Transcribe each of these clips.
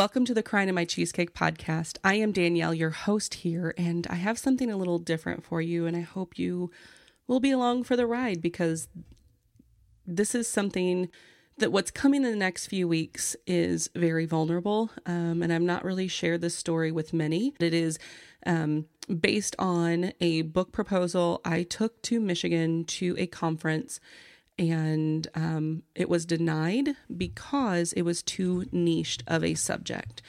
Welcome to the Crying in My Cheesecake podcast. I am Danielle, your host here, and I have something a little different for you, and I hope you will be along for the ride because this is something that what's coming in the next few weeks is very vulnerable. Um, and I'm not really shared this story with many. It is um, based on a book proposal I took to Michigan to a conference and um, it was denied because it was too niched of a subject.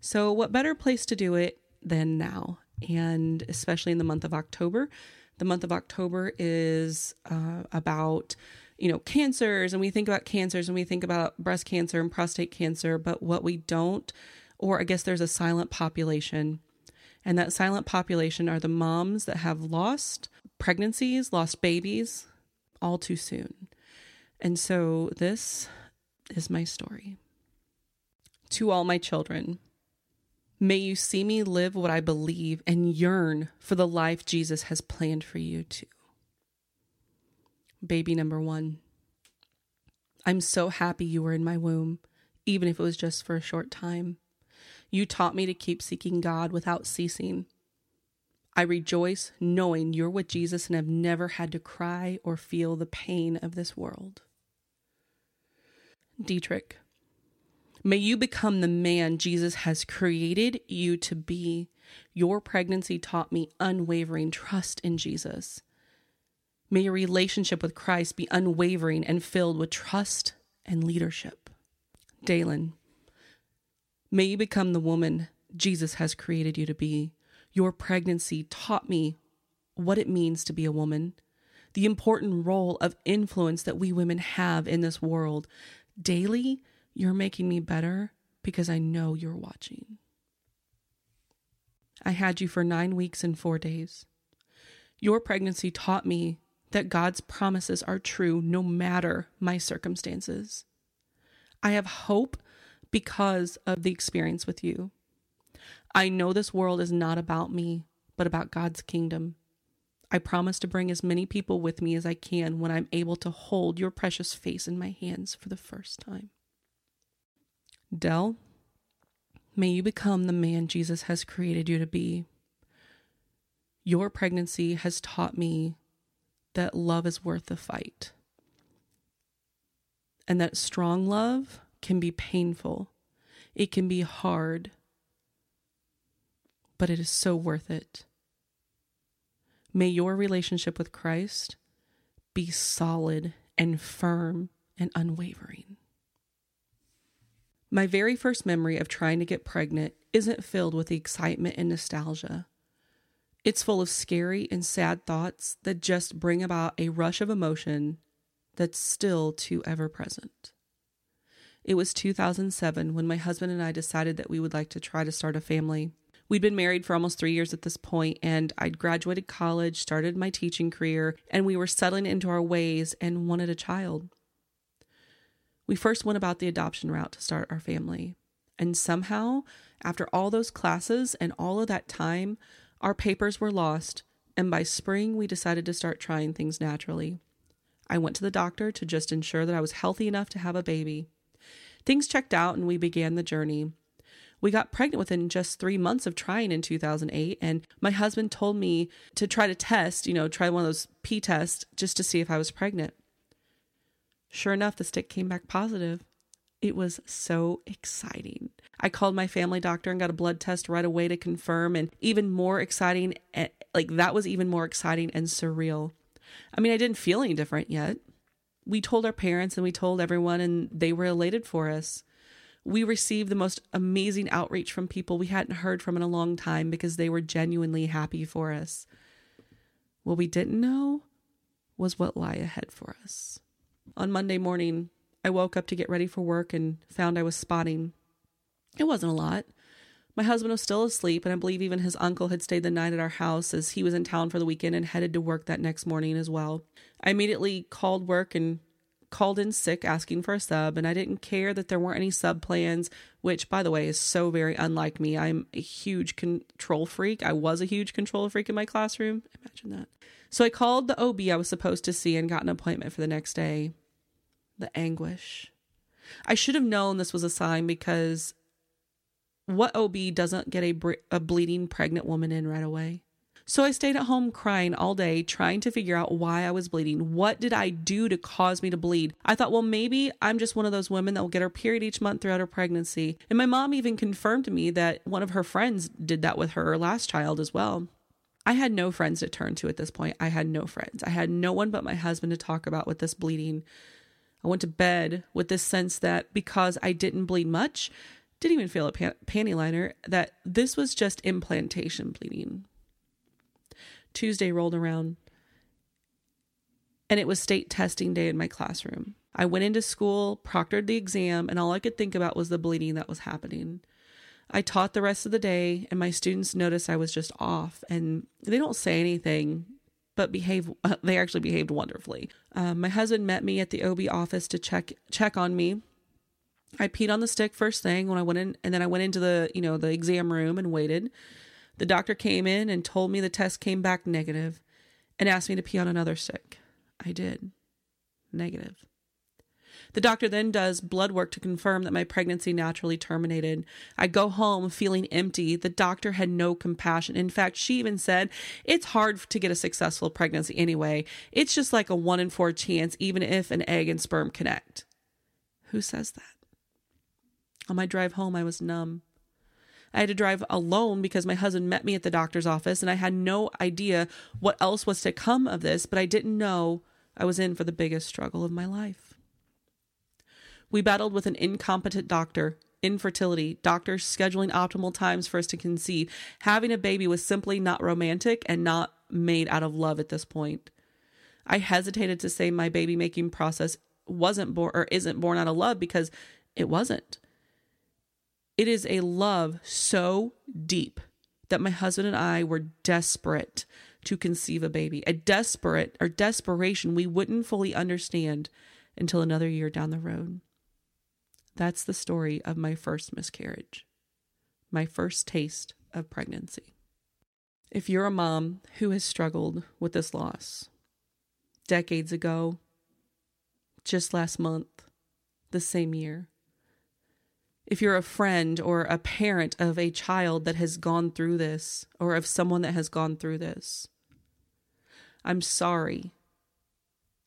So, what better place to do it than now? And especially in the month of October. The month of October is uh, about, you know, cancers, and we think about cancers and we think about breast cancer and prostate cancer, but what we don't, or I guess there's a silent population. And that silent population are the moms that have lost pregnancies, lost babies all too soon. And so this is my story. To all my children, may you see me live what I believe and yearn for the life Jesus has planned for you too. Baby number one, I'm so happy you were in my womb, even if it was just for a short time. You taught me to keep seeking God without ceasing. I rejoice knowing you're with Jesus and have never had to cry or feel the pain of this world. Dietrich. May you become the man Jesus has created you to be. Your pregnancy taught me unwavering trust in Jesus. May your relationship with Christ be unwavering and filled with trust and leadership. Dalen, may you become the woman Jesus has created you to be. Your pregnancy taught me what it means to be a woman, the important role of influence that we women have in this world, daily, you're making me better because I know you're watching. I had you for nine weeks and four days. Your pregnancy taught me that God's promises are true no matter my circumstances. I have hope because of the experience with you. I know this world is not about me, but about God's kingdom. I promise to bring as many people with me as I can when I'm able to hold your precious face in my hands for the first time. Dell, may you become the man Jesus has created you to be. Your pregnancy has taught me that love is worth the fight, and that strong love can be painful, it can be hard, but it is so worth it. May your relationship with Christ be solid and firm and unwavering. My very first memory of trying to get pregnant isn't filled with the excitement and nostalgia. It's full of scary and sad thoughts that just bring about a rush of emotion that's still too ever present. It was 2007 when my husband and I decided that we would like to try to start a family. We'd been married for almost three years at this point, and I'd graduated college, started my teaching career, and we were settling into our ways and wanted a child. We first went about the adoption route to start our family. And somehow, after all those classes and all of that time, our papers were lost, and by spring, we decided to start trying things naturally. I went to the doctor to just ensure that I was healthy enough to have a baby. Things checked out, and we began the journey. We got pregnant within just three months of trying in 2008. And my husband told me to try to test, you know, try one of those P tests just to see if I was pregnant. Sure enough, the stick came back positive. It was so exciting. I called my family doctor and got a blood test right away to confirm. And even more exciting, eh, like that was even more exciting and surreal. I mean, I didn't feel any different yet. We told our parents and we told everyone, and they were elated for us we received the most amazing outreach from people we hadn't heard from in a long time because they were genuinely happy for us. What we didn't know was what lay ahead for us. On Monday morning, I woke up to get ready for work and found I was spotting. It wasn't a lot. My husband was still asleep, and I believe even his uncle had stayed the night at our house as he was in town for the weekend and headed to work that next morning as well. I immediately called work and called in sick asking for a sub, and I didn't care that there weren't any sub plans, which, by the way, is so very unlike me. I'm a huge control freak. I was a huge control freak in my classroom. Imagine that. So I called the OB I was supposed to see and got an appointment for the next day. The anguish. I should have known this was a sign because what OB doesn't get a, a bleeding pregnant woman in right away? So I stayed at home crying all day, trying to figure out why I was bleeding. What did I do to cause me to bleed? I thought, well, maybe I'm just one of those women that will get her period each month throughout her pregnancy. And my mom even confirmed to me that one of her friends did that with her last child as well. I had no friends to turn to at this point. I had no friends. I had no one but my husband to talk about with this bleeding. I went to bed with this sense that because I didn't bleed much, didn't even feel a pan- panty liner, that this was just implantation bleeding. Tuesday rolled around and it was state testing day in my classroom. I went into school, proctored the exam, and all I could think about was the bleeding that was happening. I taught the rest of the day, and my students noticed I was just off, and they don't say anything, but behave. They actually behaved wonderfully. Um, my husband met me at the OB office to check check on me, I peed on the stick first thing when I went in, and then I went into the you know the exam room and waited. The doctor came in and told me the test came back negative, and asked me to pee on another stick. I did, negative. The doctor then does blood work to confirm that my pregnancy naturally terminated. I go home feeling empty. The doctor had no compassion. In fact, she even said, It's hard to get a successful pregnancy anyway. It's just like a one in four chance, even if an egg and sperm connect. Who says that? On my drive home, I was numb. I had to drive alone because my husband met me at the doctor's office and I had no idea what else was to come of this, but I didn't know I was in for the biggest struggle of my life. We battled with an incompetent doctor, infertility, doctors scheduling optimal times for us to conceive. Having a baby was simply not romantic and not made out of love at this point. I hesitated to say my baby making process wasn't born or isn't born out of love because it wasn't. It is a love so deep that my husband and I were desperate to conceive a baby, a desperate or desperation we wouldn't fully understand until another year down the road. That's the story of my first miscarriage, my first taste of pregnancy. If you're a mom who has struggled with this loss, decades ago, just last month, the same year, if you're a friend or a parent of a child that has gone through this or of someone that has gone through this, I'm sorry.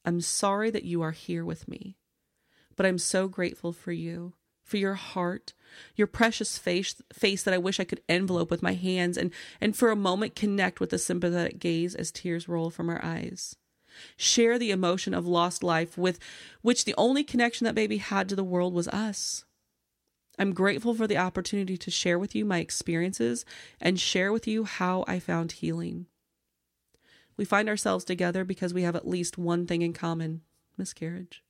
I'm sorry that you are here with me, but I'm so grateful for you, for your heart, your precious face, face that I wish I could envelope with my hands and, and for a moment connect with a sympathetic gaze as tears roll from our eyes. Share the emotion of lost life with which the only connection that baby had to the world was us. I'm grateful for the opportunity to share with you my experiences and share with you how I found healing. We find ourselves together because we have at least one thing in common miscarriage.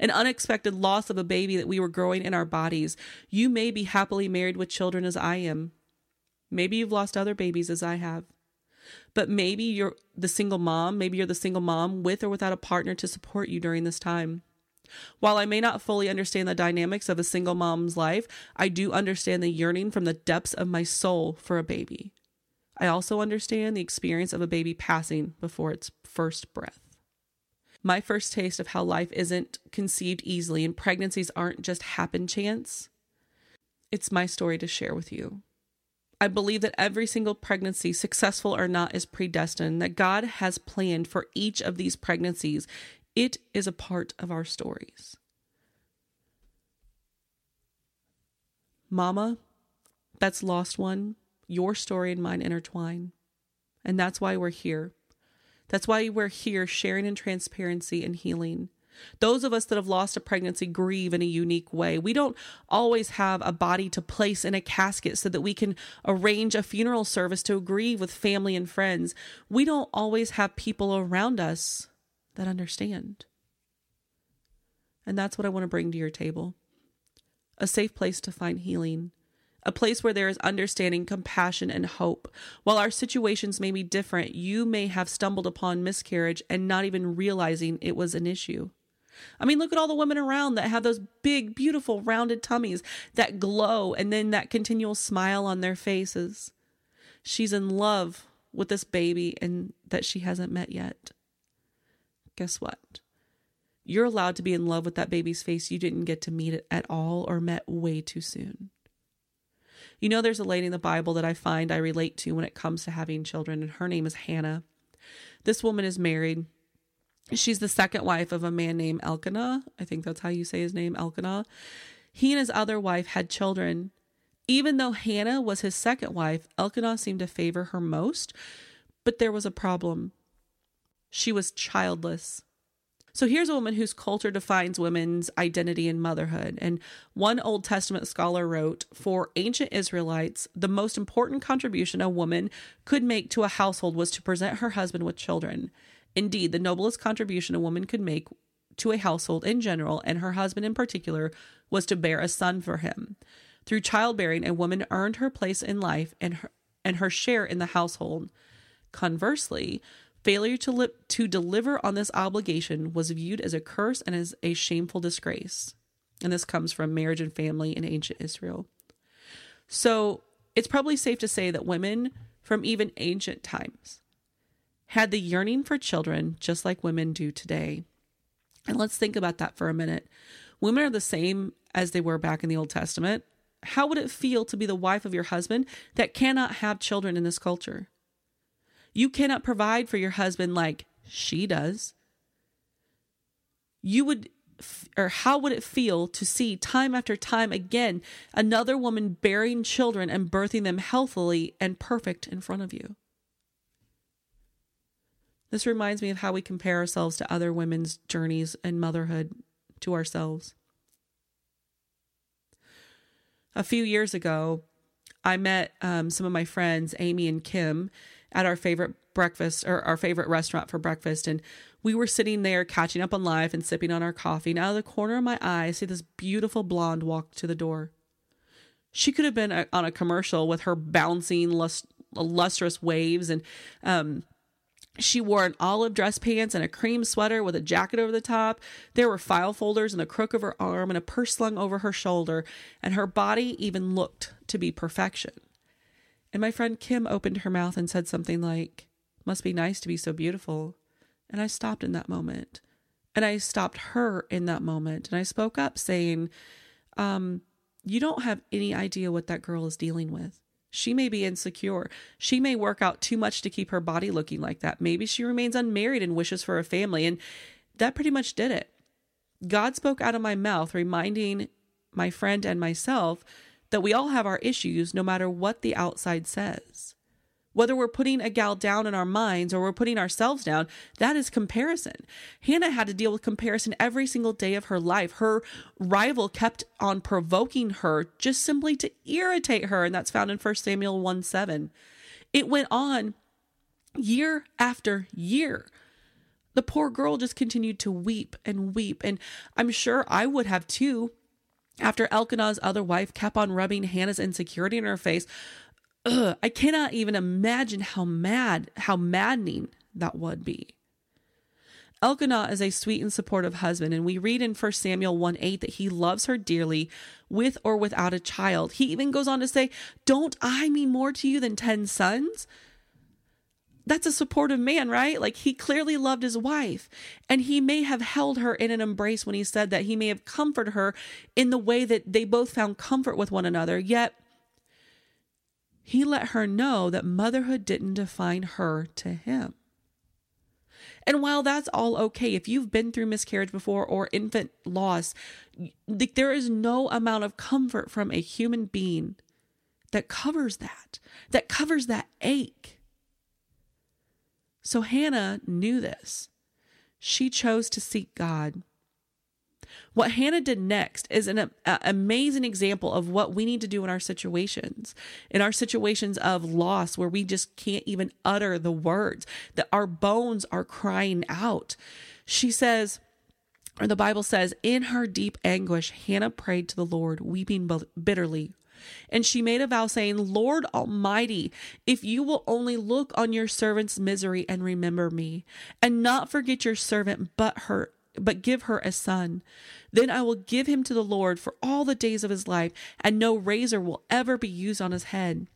An unexpected loss of a baby that we were growing in our bodies. You may be happily married with children as I am. Maybe you've lost other babies as I have. But maybe you're the single mom. Maybe you're the single mom with or without a partner to support you during this time. While I may not fully understand the dynamics of a single mom's life, I do understand the yearning from the depths of my soul for a baby. I also understand the experience of a baby passing before its first breath. My first taste of how life isn't conceived easily and pregnancies aren't just happen chance. It's my story to share with you. I believe that every single pregnancy, successful or not, is predestined, that God has planned for each of these pregnancies it is a part of our stories. Mama, that's lost one. Your story and mine intertwine. And that's why we're here. That's why we're here sharing in transparency and healing. Those of us that have lost a pregnancy grieve in a unique way. We don't always have a body to place in a casket so that we can arrange a funeral service to grieve with family and friends. We don't always have people around us that understand. And that's what I want to bring to your table a safe place to find healing, a place where there is understanding, compassion, and hope. While our situations may be different, you may have stumbled upon miscarriage and not even realizing it was an issue. I mean, look at all the women around that have those big, beautiful, rounded tummies that glow and then that continual smile on their faces. She's in love with this baby and that she hasn't met yet guess what? You're allowed to be in love with that baby's face you didn't get to meet it at all or met way too soon. You know, there's a lady in the Bible that I find I relate to when it comes to having children, and her name is Hannah. This woman is married. She's the second wife of a man named Elkanah. I think that's how you say his name, Elkanah. He and his other wife had children. Even though Hannah was his second wife, Elkanah seemed to favor her most, but there was a problem. She was childless. So here's a woman whose culture defines women's identity and motherhood. And one Old Testament scholar wrote For ancient Israelites, the most important contribution a woman could make to a household was to present her husband with children. Indeed, the noblest contribution a woman could make to a household in general, and her husband in particular, was to bear a son for him. Through childbearing, a woman earned her place in life and her, and her share in the household. Conversely, failure to, li- to deliver on this obligation was viewed as a curse and as a shameful disgrace. And this comes from marriage and family in ancient Israel. So it's probably safe to say that women from even ancient times had the yearning for children just like women do today. And let's think about that for a minute. Women are the same as they were back in the Old Testament. How would it feel to be the wife of your husband that cannot have children in this culture? You cannot provide for your husband like she does. You would, or how would it feel to see time after time again another woman bearing children and birthing them healthily and perfect in front of you? This reminds me of how we compare ourselves to other women's journeys in motherhood to ourselves. A few years ago, I met um, some of my friends, Amy and Kim, at our favorite breakfast or our favorite restaurant for breakfast. And we were sitting there catching up on life and sipping on our coffee. And out of the corner of my eye, I see this beautiful blonde walk to the door. She could have been a, on a commercial with her bouncing lust, lustrous waves and um, she wore an olive dress pants and a cream sweater with a jacket over the top. There were file folders in the crook of her arm and a purse slung over her shoulder, and her body even looked to be perfection. And my friend Kim opened her mouth and said something like, Must be nice to be so beautiful. And I stopped in that moment. And I stopped her in that moment. And I spoke up saying, um, You don't have any idea what that girl is dealing with. She may be insecure. She may work out too much to keep her body looking like that. Maybe she remains unmarried and wishes for a family. And that pretty much did it. God spoke out of my mouth, reminding my friend and myself that we all have our issues no matter what the outside says. Whether we're putting a gal down in our minds or we're putting ourselves down, that is comparison. Hannah had to deal with comparison every single day of her life. Her rival kept on provoking her just simply to irritate her, and that's found in 1 Samuel 1 7. It went on year after year. The poor girl just continued to weep and weep, and I'm sure I would have too after Elkanah's other wife kept on rubbing Hannah's insecurity in her face, ugh, I cannot even imagine how mad, how maddening that would be. Elkanah is a sweet and supportive husband, and we read in 1 Samuel 1 8 that he loves her dearly with or without a child. He even goes on to say, Don't I mean more to you than 10 sons? That's a supportive man, right? Like he clearly loved his wife and he may have held her in an embrace when he said that. He may have comforted her in the way that they both found comfort with one another. Yet he let her know that motherhood didn't define her to him. And while that's all okay, if you've been through miscarriage before or infant loss, there is no amount of comfort from a human being that covers that, that covers that ache. So Hannah knew this. She chose to seek God. What Hannah did next is an a, amazing example of what we need to do in our situations, in our situations of loss where we just can't even utter the words, that our bones are crying out. She says, or the Bible says, in her deep anguish, Hannah prayed to the Lord, weeping bitterly. And she made a vow saying, Lord Almighty, if you will only look on your servant's misery and remember me, and not forget your servant, but her but give her a son. Then I will give him to the Lord for all the days of his life, and no razor will ever be used on his head.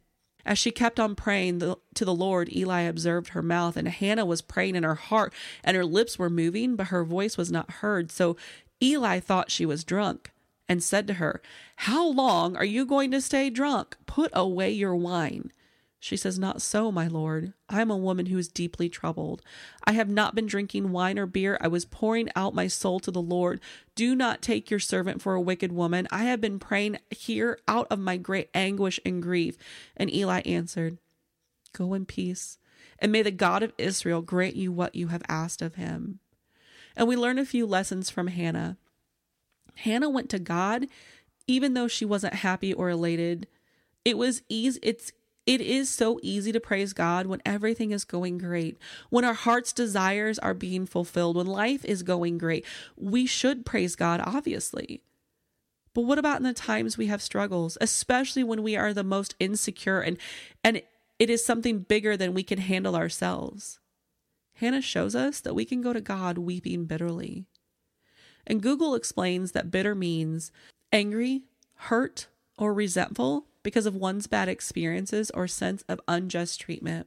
As she kept on praying to the Lord, Eli observed her mouth, and Hannah was praying in her heart, and her lips were moving, but her voice was not heard. So Eli thought she was drunk. And said to her, How long are you going to stay drunk? Put away your wine. She says, Not so, my lord. I am a woman who is deeply troubled. I have not been drinking wine or beer. I was pouring out my soul to the Lord. Do not take your servant for a wicked woman. I have been praying here out of my great anguish and grief. And Eli answered, Go in peace, and may the God of Israel grant you what you have asked of him. And we learn a few lessons from Hannah. Hannah went to God even though she wasn't happy or elated. It was easy it's it is so easy to praise God when everything is going great, when our heart's desires are being fulfilled, when life is going great. We should praise God, obviously. But what about in the times we have struggles, especially when we are the most insecure and and it is something bigger than we can handle ourselves? Hannah shows us that we can go to God weeping bitterly. And Google explains that bitter means angry, hurt, or resentful because of one's bad experiences or sense of unjust treatment.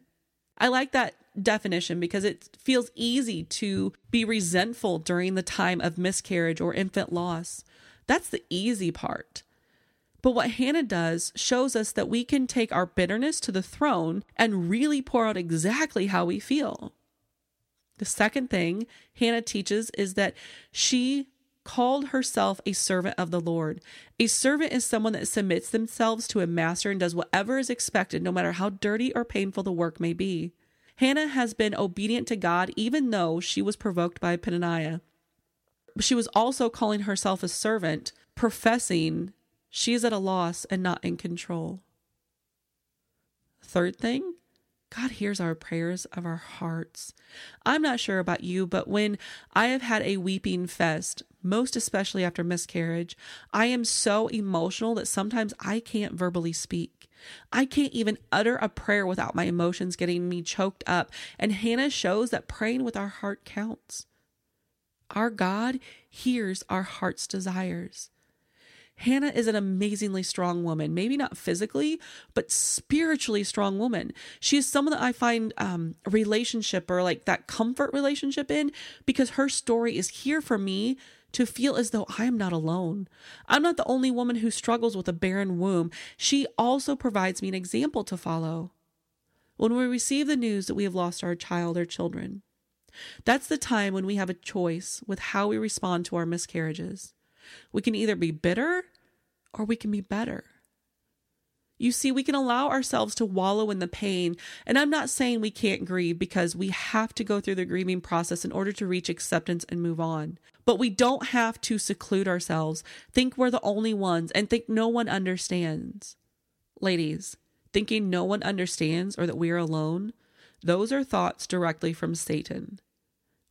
I like that definition because it feels easy to be resentful during the time of miscarriage or infant loss. That's the easy part. But what Hannah does shows us that we can take our bitterness to the throne and really pour out exactly how we feel. The second thing Hannah teaches is that she called herself a servant of the Lord. A servant is someone that submits themselves to a master and does whatever is expected, no matter how dirty or painful the work may be. Hannah has been obedient to God even though she was provoked by Peninnah. She was also calling herself a servant, professing she is at a loss and not in control. Third thing, God hears our prayers of our hearts. I'm not sure about you, but when I have had a weeping fest, most especially after miscarriage, I am so emotional that sometimes I can't verbally speak. I can't even utter a prayer without my emotions getting me choked up. And Hannah shows that praying with our heart counts. Our God hears our heart's desires. Hannah is an amazingly strong woman. Maybe not physically, but spiritually strong woman. She is someone that I find um, relationship or like that comfort relationship in because her story is here for me to feel as though I am not alone. I'm not the only woman who struggles with a barren womb. She also provides me an example to follow. When we receive the news that we have lost our child or children, that's the time when we have a choice with how we respond to our miscarriages. We can either be bitter or we can be better. You see, we can allow ourselves to wallow in the pain. And I'm not saying we can't grieve because we have to go through the grieving process in order to reach acceptance and move on. But we don't have to seclude ourselves, think we're the only ones, and think no one understands. Ladies, thinking no one understands or that we are alone, those are thoughts directly from Satan.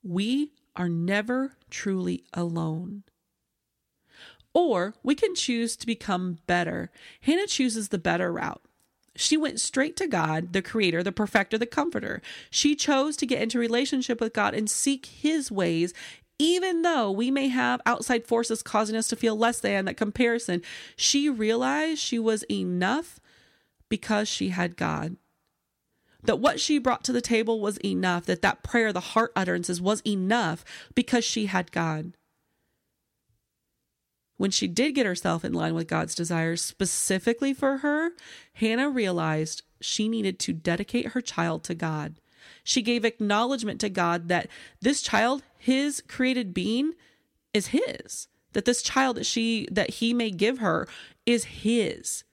We are never truly alone. Or we can choose to become better. Hannah chooses the better route. She went straight to God, the creator, the perfecter, the comforter. She chose to get into relationship with God and seek his ways even though we may have outside forces causing us to feel less than that comparison. She realized she was enough because she had God. That what she brought to the table was enough, that that prayer, the heart utterances was enough because she had God. When she did get herself in line with God's desires specifically for her, Hannah realized she needed to dedicate her child to God. She gave acknowledgement to God that this child, his created being, is his. That this child that she that he may give her is his.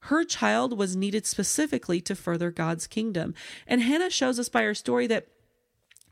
Her child was needed specifically to further God's kingdom. And Hannah shows us by her story that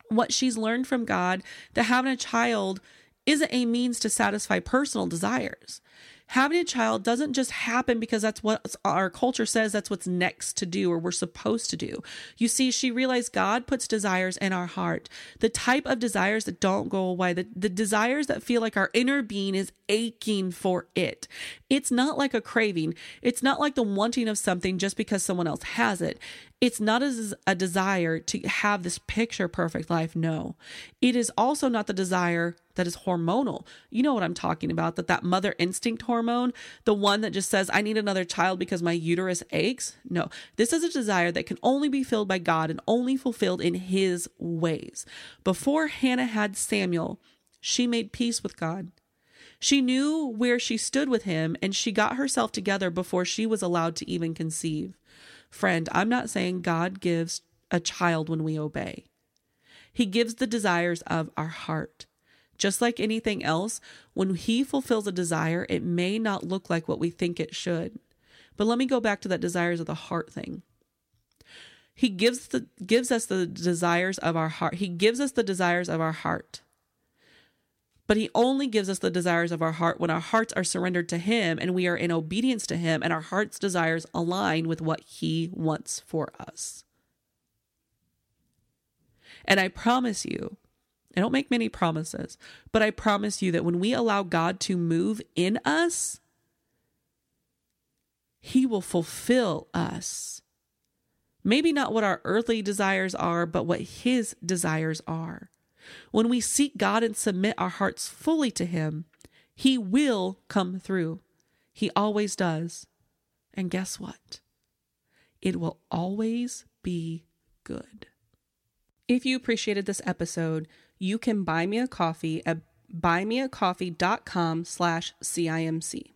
what she's learned from God, that having a child isn't a means to satisfy personal desires. Having a child doesn't just happen because that's what our culture says that's what's next to do or we're supposed to do. You see, she realized God puts desires in our heart, the type of desires that don't go away, the, the desires that feel like our inner being is aching for it. It's not like a craving, it's not like the wanting of something just because someone else has it. It's not as a desire to have this picture perfect life. No, it is also not the desire that is hormonal. You know what I'm talking about, that that mother instinct hormone, the one that just says I need another child because my uterus aches. No, this is a desire that can only be filled by God and only fulfilled in his ways. Before Hannah had Samuel, she made peace with God. She knew where she stood with him and she got herself together before she was allowed to even conceive. Friend, I'm not saying God gives a child when we obey. He gives the desires of our heart. Just like anything else, when He fulfills a desire, it may not look like what we think it should. But let me go back to that desires of the heart thing. He gives the gives us the desires of our heart. He gives us the desires of our heart. But he only gives us the desires of our heart when our hearts are surrendered to him and we are in obedience to him and our heart's desires align with what he wants for us. And I promise you, I don't make many promises, but I promise you that when we allow God to move in us, he will fulfill us. Maybe not what our earthly desires are, but what His desires are. When we seek God and submit our hearts fully to Him, He will come through. He always does. And guess what? It will always be good. If you appreciated this episode, you can buy me a coffee at buymeacoffee.com slash CIMC.